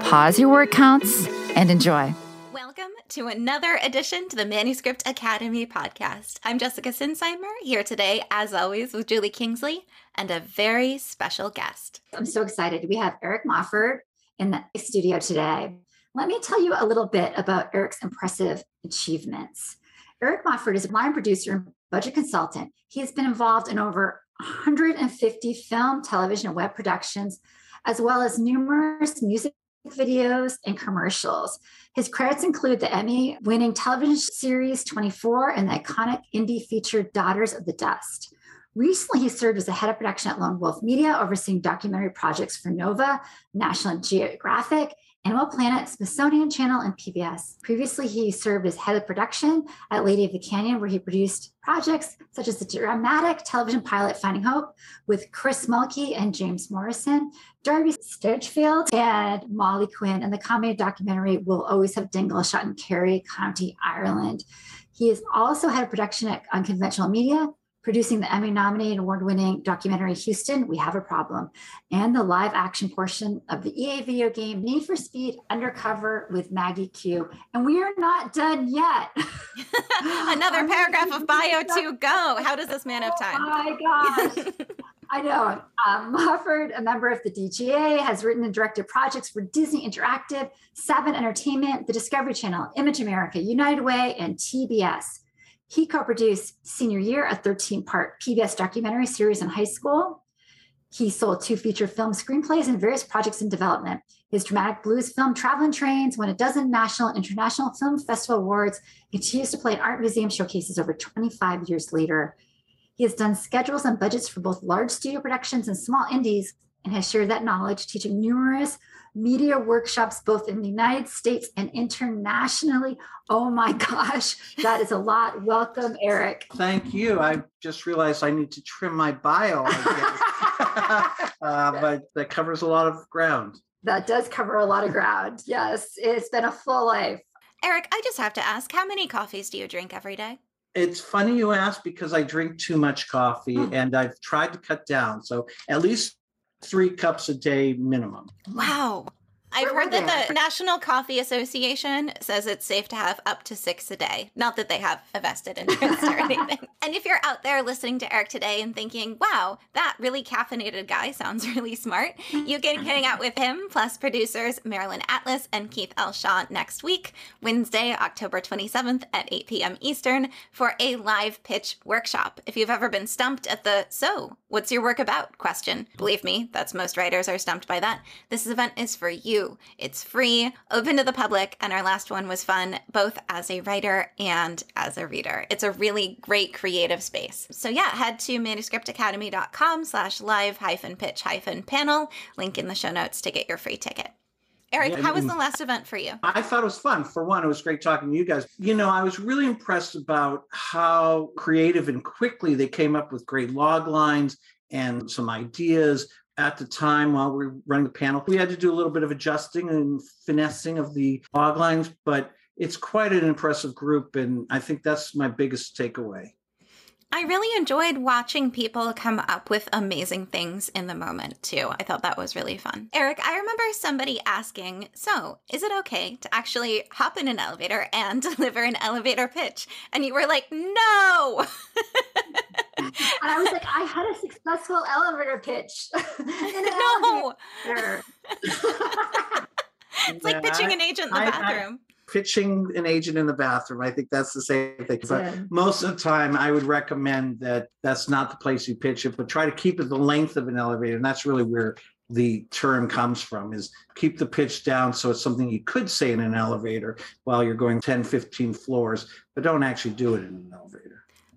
pause your word counts, and enjoy. Welcome to another edition to the Manuscript Academy podcast. I'm Jessica Sinsheimer, here today, as always, with Julie Kingsley and a very special guest. I'm so excited. We have Eric Mofford in the studio today. Let me tell you a little bit about Eric's impressive achievements. Eric Mofford is a line producer and budget consultant. He has been involved in over 150 film, television, and web productions as well as numerous music videos and commercials. His credits include the Emmy winning television series 24 and the iconic indie feature Daughters of the Dust. Recently, he served as the head of production at Lone Wolf Media, overseeing documentary projects for Nova, National Geographic, Animal Planet, Smithsonian Channel, and PBS. Previously, he served as head of production at Lady of the Canyon, where he produced projects such as the dramatic television pilot Finding Hope with Chris Mulkey and James Morrison, Darby Stanchfield, and Molly Quinn, and the comedy documentary We'll Always Have Dingle, shot in Kerry County, Ireland. He is also head of production at Unconventional Media, producing the Emmy nominated award winning documentary Houston, We Have a Problem, and the live action portion of the EA video game Need for Speed Undercover with Maggie Q. And we are not done yet. Another paragraph of bio to go. How does this man have time? Oh my gosh. I know. Um, Mofford, a member of the DGA, has written and directed projects for Disney Interactive, Seven Entertainment, the Discovery Channel, Image America, United Way, and TBS. He co produced Senior Year, a 13 part PBS documentary series in high school. He sold two feature film screenplays and various projects in development. His dramatic blues film, Traveling Trains, won a dozen national and international film festival awards, continues to play in art museum showcases over 25 years later. He has done schedules and budgets for both large studio productions and small indies and has shared that knowledge, teaching numerous media workshops both in the United States and internationally. Oh my gosh, that is a lot. Welcome, Eric. Thank you. I just realized I need to trim my bio, uh, but that covers a lot of ground. That does cover a lot of ground. Yes, it's been a full life. Eric, I just have to ask how many coffees do you drink every day? It's funny you ask because I drink too much coffee oh. and I've tried to cut down. So at least three cups a day minimum. Wow. I've heard that the National Coffee Association says it's safe to have up to six a day. Not that they have a vested interest or anything. And if you're out there listening to Eric today and thinking, wow, that really caffeinated guy sounds really smart, you can hang out with him, plus producers Marilyn Atlas and Keith L. Shaw next week, Wednesday, October 27th at 8 p.m. Eastern, for a live pitch workshop. If you've ever been stumped at the, so, what's your work about question, believe me, that's most writers are stumped by that. This event is for you it's free, open to the public, and our last one was fun, both as a writer and as a reader. It's a really great creative space. So yeah, head to manuscriptacademy.com slash live hyphen pitch hyphen panel, link in the show notes to get your free ticket. Eric, yeah, how was the last event for you? I thought it was fun. For one, it was great talking to you guys. You know, I was really impressed about how creative and quickly they came up with great log lines and some ideas at the time while we were running the panel. We had to do a little bit of adjusting and finessing of the log lines, but it's quite an impressive group. And I think that's my biggest takeaway. I really enjoyed watching people come up with amazing things in the moment, too. I thought that was really fun. Eric, I remember somebody asking, So, is it okay to actually hop in an elevator and deliver an elevator pitch? And you were like, No! and I was like, I had a successful elevator pitch. no. it's like pitching an agent in the I, bathroom. I, pitching an agent in the bathroom. I think that's the same thing. But yeah. most of the time, I would recommend that that's not the place you pitch it, but try to keep it the length of an elevator. And that's really where the term comes from is keep the pitch down so it's something you could say in an elevator while you're going 10 15 floors but don't actually do it in an elevator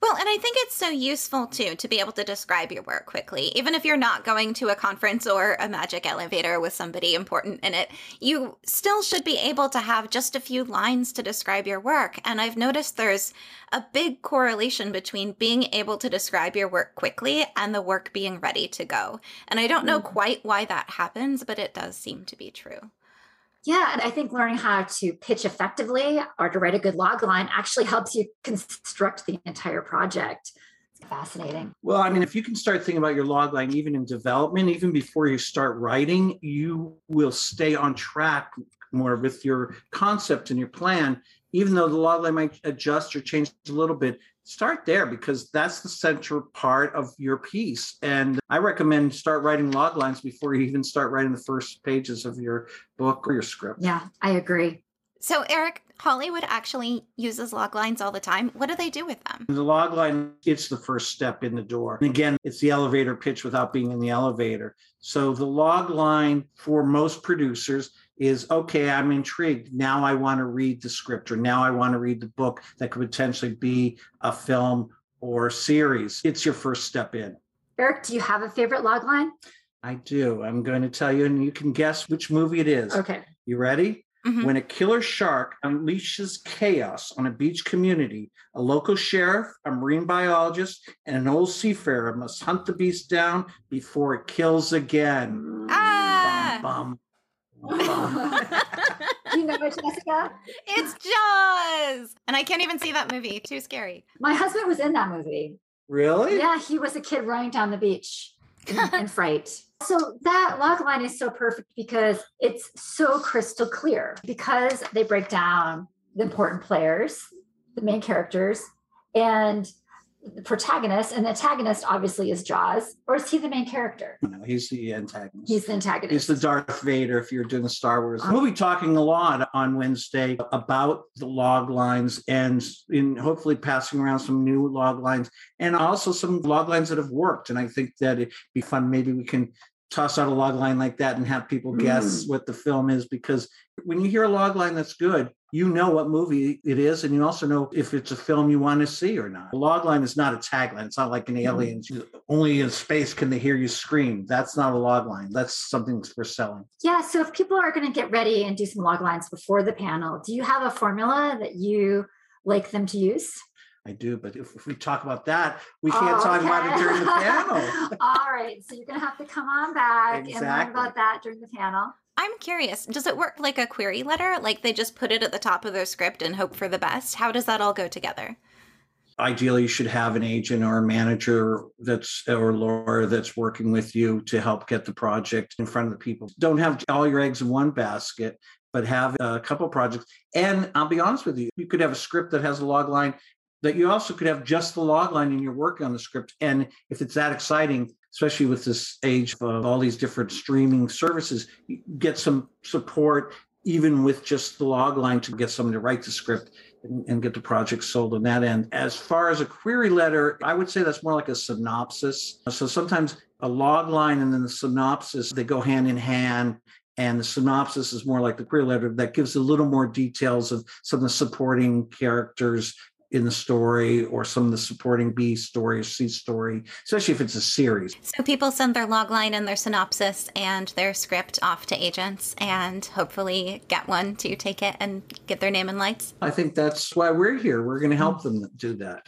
Well, and I think it's so useful too to be able to describe your work quickly. Even if you're not going to a conference or a magic elevator with somebody important in it, you still should be able to have just a few lines to describe your work. And I've noticed there's a big correlation between being able to describe your work quickly and the work being ready to go. And I don't know mm-hmm. quite why that happens, but it does seem to be true. Yeah, and I think learning how to pitch effectively or to write a good log line actually helps you construct the entire project. It's fascinating. Well, I mean, if you can start thinking about your log line even in development, even before you start writing, you will stay on track more with your concept and your plan even though the log line might adjust or change a little bit, start there because that's the central part of your piece. And I recommend start writing log lines before you even start writing the first pages of your book or your script. Yeah, I agree. So, Eric, Hollywood actually uses log lines all the time. What do they do with them? The log line, it's the first step in the door. And again, it's the elevator pitch without being in the elevator. So, the log line for most producers is okay, I'm intrigued. Now I want to read the script, or now I want to read the book that could potentially be a film or series. It's your first step in. Eric, do you have a favorite log line? I do. I'm going to tell you, and you can guess which movie it is. Okay. You ready? Mm-hmm. When a killer shark unleashes chaos on a beach community, a local sheriff, a marine biologist, and an old seafarer must hunt the beast down before it kills again. Ah! Bum, bum, you know it, Jessica? It's Jaws. And I can't even see that movie. Too scary. My husband was in that movie. Really? Yeah, he was a kid running down the beach in, in fright. So that log line is so perfect because it's so crystal clear because they break down the important players, the main characters, and the protagonist and the antagonist obviously is Jaws, or is he the main character? No, he's the antagonist. He's the antagonist. He's the Darth Vader if you're doing the Star Wars. Uh-huh. We'll be talking a lot on Wednesday about the log lines and in hopefully passing around some new log lines and also some log lines that have worked. And I think that it'd be fun. Maybe we can toss out a log line like that and have people guess mm. what the film is because when you hear a log line that's good you know what movie it is and you also know if it's a film you want to see or not a log line is not a tagline it's not like an mm-hmm. only in space can they hear you scream that's not a log line that's something for selling yeah so if people are going to get ready and do some log lines before the panel do you have a formula that you like them to use I do, but if, if, we talk about that, we can't oh, talk about it during the panel. All right. So you're going to have to come on back exactly. and learn about that during the panel. I'm curious, does it work like a query letter? Like they just put it at the top of their script and hope for the best? How does that all go together? Ideally, you should have an agent or a manager that's or lawyer that's working with you to help get the project in front of the people. Don't have all your eggs in one basket, but have a couple projects. And I'll be honest with you, you could have a script that has a log line that you also could have just the log line and you're working on the script. And if it's that exciting, especially with this age of all these different streaming services, get some support even with just the log line to get someone to write the script and, and, get the project sold on that end. As far as a query letter, I would say that's more like a synopsis. So sometimes a log line and then the synopsis, they go hand in hand. And the synopsis is more like the query letter that gives a little more details of some of the supporting characters in the story or some of the supporting B story or C story, especially if it's a series. So people send their logline and their synopsis and their script off to agents and hopefully get one to take it and get their name in lights. I think that's why we're here. We're going to help them do that.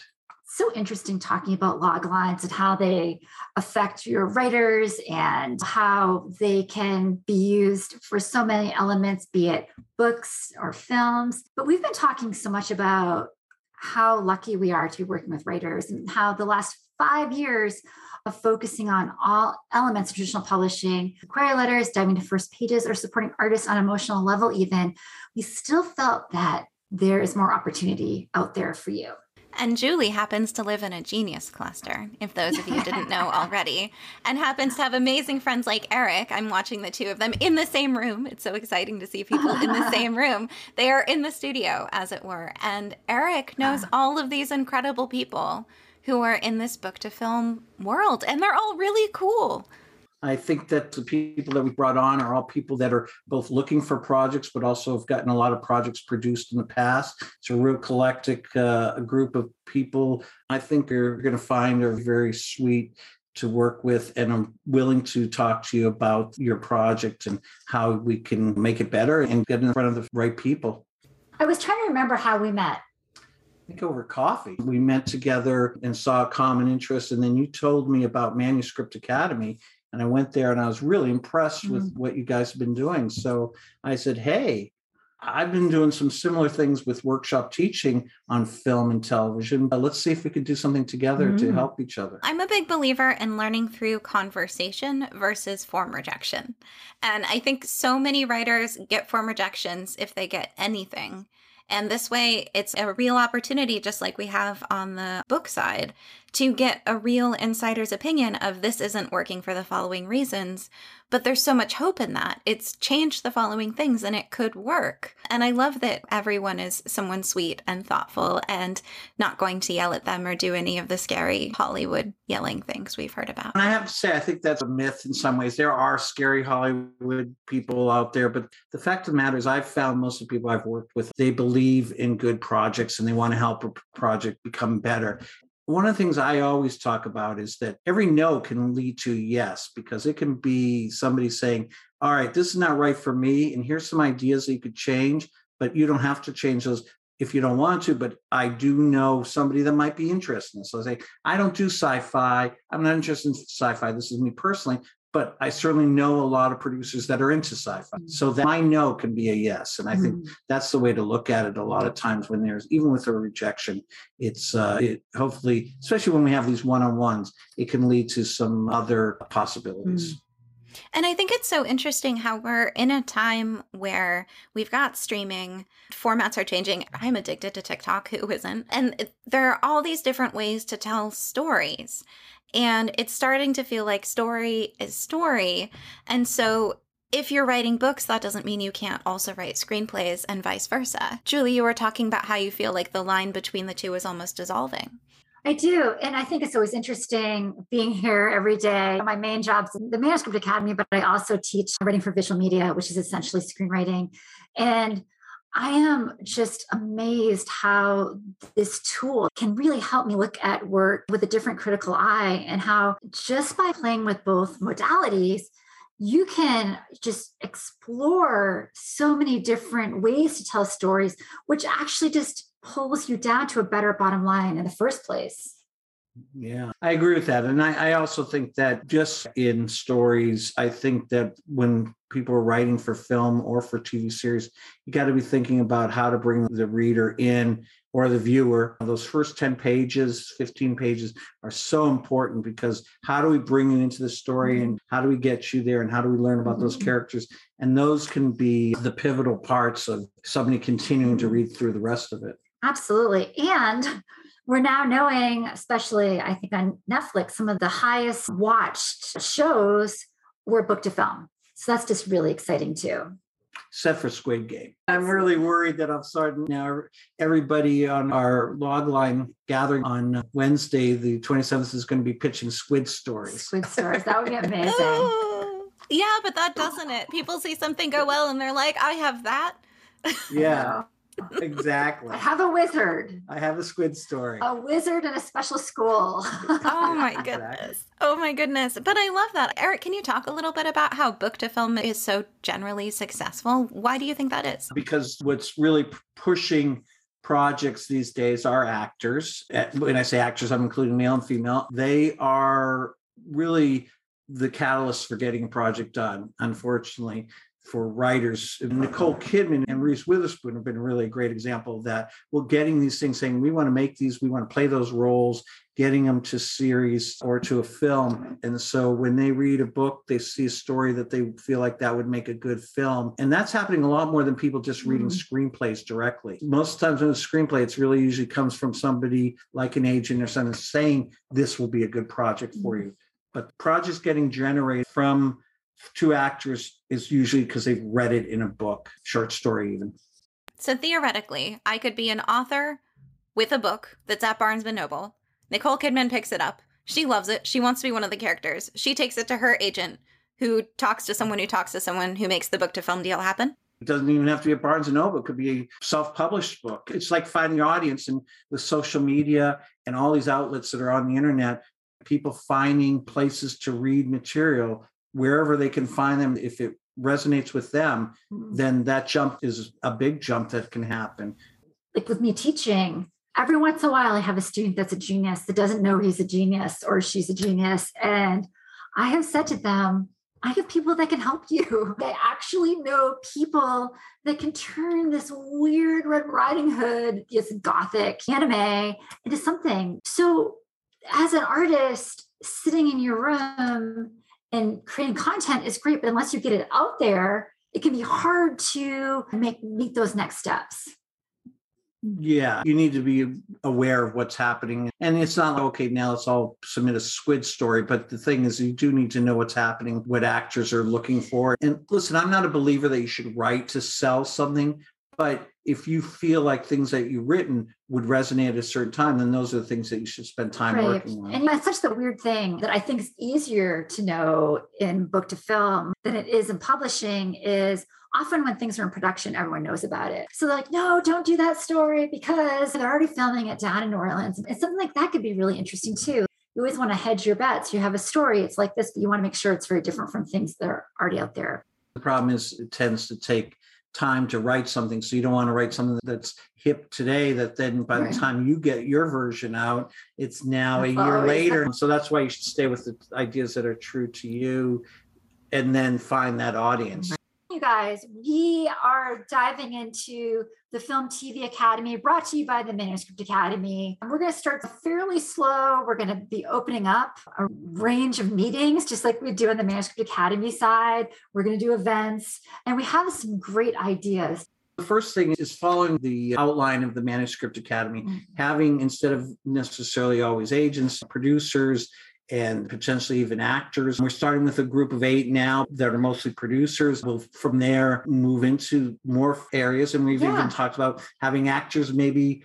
So interesting talking about log lines and how they affect your writers and how they can be used for so many elements, be it books or films. But we've been talking so much about how lucky we are to be working with writers and how the last five years of focusing on all elements of traditional publishing, query letters, diving to first pages, or supporting artists on emotional level, even, we still felt that there is more opportunity out there for you. And Julie happens to live in a genius cluster, if those of you didn't know already, and happens to have amazing friends like Eric. I'm watching the two of them in the same room. It's so exciting to see people in the same room. They are in the studio, as it were. And Eric knows ah. all of these incredible people who are in this book to film world, and they're all really cool. I think that the people that we brought on are all people that are both looking for projects, but also have gotten a lot of projects produced in the past. It's a real collective uh, group of people. I think you're going to find are very sweet to work with, and I'm willing to talk to you about your project and how we can make it better and get in front of the right people. I was trying to remember how we met. I think over coffee. We met together and saw a common interest. And then you told me about Manuscript Academy. And I went there and I was really impressed mm-hmm. with what you guys have been doing. So I said, Hey, I've been doing some similar things with workshop teaching on film and television. But let's see if we could do something together mm-hmm. to help each other. I'm a big believer in learning through conversation versus form rejection. And I think so many writers get form rejections if they get anything. And this way, it's a real opportunity, just like we have on the book side, to get a real insider's opinion of this isn't working for the following reasons. But there's so much hope in that. It's changed the following things and it could work. And I love that everyone is someone sweet and thoughtful and not going to yell at them or do any of the scary Hollywood yelling things we've heard about. And I have to say, I think that's a myth in some ways. There are scary Hollywood people out there, but the fact of the matter is, I've found most of the people I've worked with, they believe in good projects and they want to help a project become better one of the things I always talk about is that every no can lead to yes, because it can be somebody saying, All right, this is not right for me. And here's some ideas that you could change, but you don't have to change those if you don't want to. But I do know somebody that might be interested in this. So I say, I don't do sci fi. I'm not interested in sci fi. This is me personally, but I certainly know a lot of producers that are into sci-fi. Mm-hmm. So that my no can be a yes, and I think mm-hmm. that's the way to look at it. A lot of times when there's even with a rejection, it's uh, it hopefully, especially when we have these one-on-ones, it can lead to some other possibilities. Mm-hmm. And I think it's so interesting how we're in a time where we've got streaming, formats are changing. I'm addicted to TikTok, who isn't? And there are all these different ways to tell stories. And it's starting to feel like story is story. And so if you're writing books, that doesn't mean you can't also write screenplays and vice versa. Julie, you were talking about how you feel like the line between the two is almost dissolving. I do. And I think it's always interesting being here every day. My main job's the Manuscript Academy, but I also teach writing for visual media, which is essentially screenwriting. And I am just amazed how this tool can really help me look at work with a different critical eye, and how just by playing with both modalities, you can just explore so many different ways to tell stories, which actually just pulls you down to a better bottom line in the first place. Yeah, I agree with that. And I, I, also think that just in stories, I think that when people are writing for film or for TV series, you got to be thinking about how to bring the reader in or the viewer. Those first 10 pages, 15 pages are so important because how do we bring you into the story and how do we get you there and how do we learn about those mm-hmm. characters? And those can be the pivotal parts of somebody continuing to read through the rest of it. Absolutely. And we're now knowing, especially I think on Netflix, some of the highest watched shows were book to film. So that's just really exciting too. Except for Squid Game. I'm really worried that I'm starting now. Everybody on our logline gathering on Wednesday, the 27th, is going to be pitching Squid stories. Squid stories. That would be amazing. yeah, but that doesn't it. People see something go well and they're like, I have that. Yeah exactly. I have a wizard. I have a squid story. A wizard in a special school. oh my goodness. Oh my goodness. But I love that. Eric, can you talk a little bit about how book to film is so generally successful? Why do you think that is? Because what's really pushing projects these days are actors. Eh, when I say actors, I'm including male and female. They are really the catalyst for getting a project done, unfortunately for writers. Nicole Kidman and Reese Witherspoon have been really a great example of that. Well, getting these things saying, we want to make these, we want to play those roles, getting them to series or to a film. And so when they read a book, they see a story that they feel like that would make a good film. And that's happening a lot more than people just reading mm-hmm. screenplays directly. Most times in a screenplay, it's really usually comes from somebody like an agent or something saying, this will be a good project for mm-hmm. you. But projects getting generated from two actors is usually because they've read it in a book, short story even. So theoretically, I could be an author with a book that's at Barnes and Noble. Nicole Kidman picks it up. She loves it. She wants to be one of the characters. She takes it to her agent, who talks to someone who talks to someone who makes the book to film deal happen. It doesn't even have to be a Barnes and Noble. It could be a self-published book. It's like finding your audience, and with social media and all these outlets that are on the internet, people finding places to read material wherever they can find them. If it resonates with them, Mm-hmm. then that jump is a big jump that can happen. like with me teaching, every once in a while I have a student that's a genius that doesn't know he's a genius or she's a genius. And I have said to them, I have people that can help you. They actually know people that can turn this weird Red Riding Hood, this gothic anime into something. So, as an artist, sitting in your room and creating content is great, but unless you get it out there, it can be hard to make meet those next steps. Yeah, you need to be aware of what's happening. And it's not like, okay, now let's all submit a squid story. But the thing is, you do need to know what's happening, what actors are looking for. And listen, I'm not a believer that you should write to sell something. But if you feel like things that you've written would resonate at a certain time, then those are the things that you should spend time working on. And that's such the weird thing that I think is easier to know in book to film than it is in publishing is often when things are in production, everyone knows about it. So they're like, no, don't do that story because they're already filming it down in New Orleans. And something like that could be really interesting too. You always want to hedge your bets. You have a story, it's like this, but you want to make sure it's very different from things that are already out there. The problem is it tends to take time to write something. So you don't want to write something that's hip today that then by Right. the time you get your version out, it's now a year later. So that's why you should stay with the ideas that are true to you and then find that audience. Guys, we are diving into the Film TV Academy brought to you by the Manuscript Academy. And We're going to start fairly slow. We're going to be opening up a range of meetings, just like we do on the Manuscript Academy side. We're going to do events, and we have some great ideas. The first thing is following the outline of the Manuscript Academy, Mhm. having instead of necessarily always agents, producers, and potentially even actors. We're starting with a group of eight now that are mostly producers. We'll from there move into more areas. And we've Yeah. even talked about having actors maybe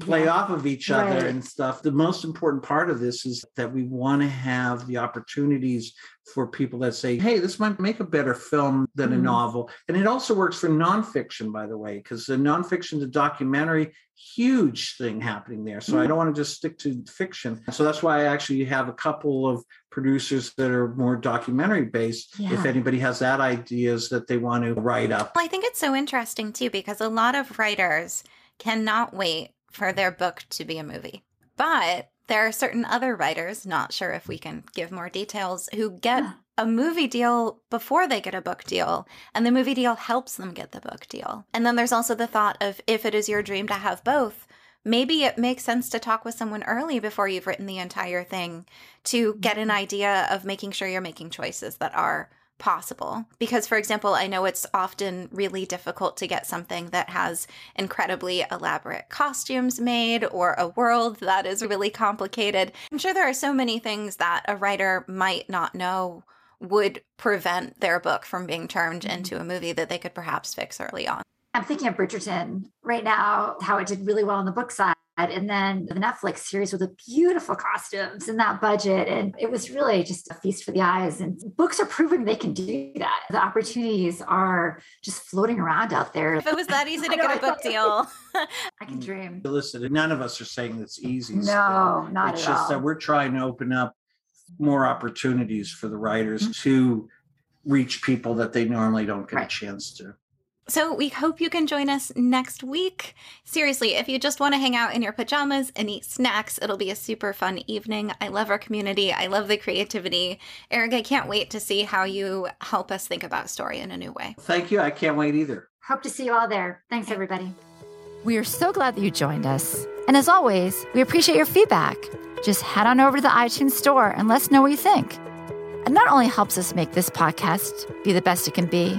play Yeah. off of each other Right. and stuff. The most important part of this is that we want to have the opportunities for people that say, hey, this might make a better film than a Mhm. novel. And it also works for nonfiction, by the way, because the nonfiction, the documentary, huge thing happening there. So I Mhm. don't want to just stick to fiction. So that's why I actually have a couple of producers that are more documentary based. If anybody has that ideas that they want to write up. Well, I think it's so interesting too because a lot of writers cannot wait for their book to be a movie. But there are certain other writers, not sure if we can give more details, who get Yeah. a movie deal before they get a book deal, and the movie deal helps them get the book deal. And then there's also the thought of if it is your dream to have both, maybe it makes sense to talk with someone early before you've written the entire thing to get an mm-hmm. idea of making sure you're making choices that are possible. Because, for example, I know it's often really difficult to get something that has incredibly elaborate costumes made or a world that is really complicated. I'm sure there are so many things that a writer might not know would prevent their book from being turned mm-hmm. into a movie that they could perhaps fix early on. I'm thinking of Bridgerton right now, how it did really well on the book side. And then the Netflix series with the beautiful costumes and that budget. And it was really just a feast for the eyes. And books are proving they can do that. The opportunities are just floating around out there. If it was that easy to get a book deal, I can dream. Listen, none of us are saying it's easy. still. No, not it's at just that we're trying to open up more opportunities for the writers Mhm. to reach people that they normally don't get Right. a chance to. So we hope you can join us next week. Seriously, if you just want to hang out in your pajamas and eat snacks, it'll be a super fun evening. I love our community. I love the creativity. Eric, I can't wait to see how you help us think about story in a new way. Thank you. I can't wait either. Hope to see you all there. Thanks, everybody. We are so glad that you joined us. And as always, we appreciate your feedback. Just head on over to the iTunes store and let us know what you think. It not only helps us make this podcast be the best it can be,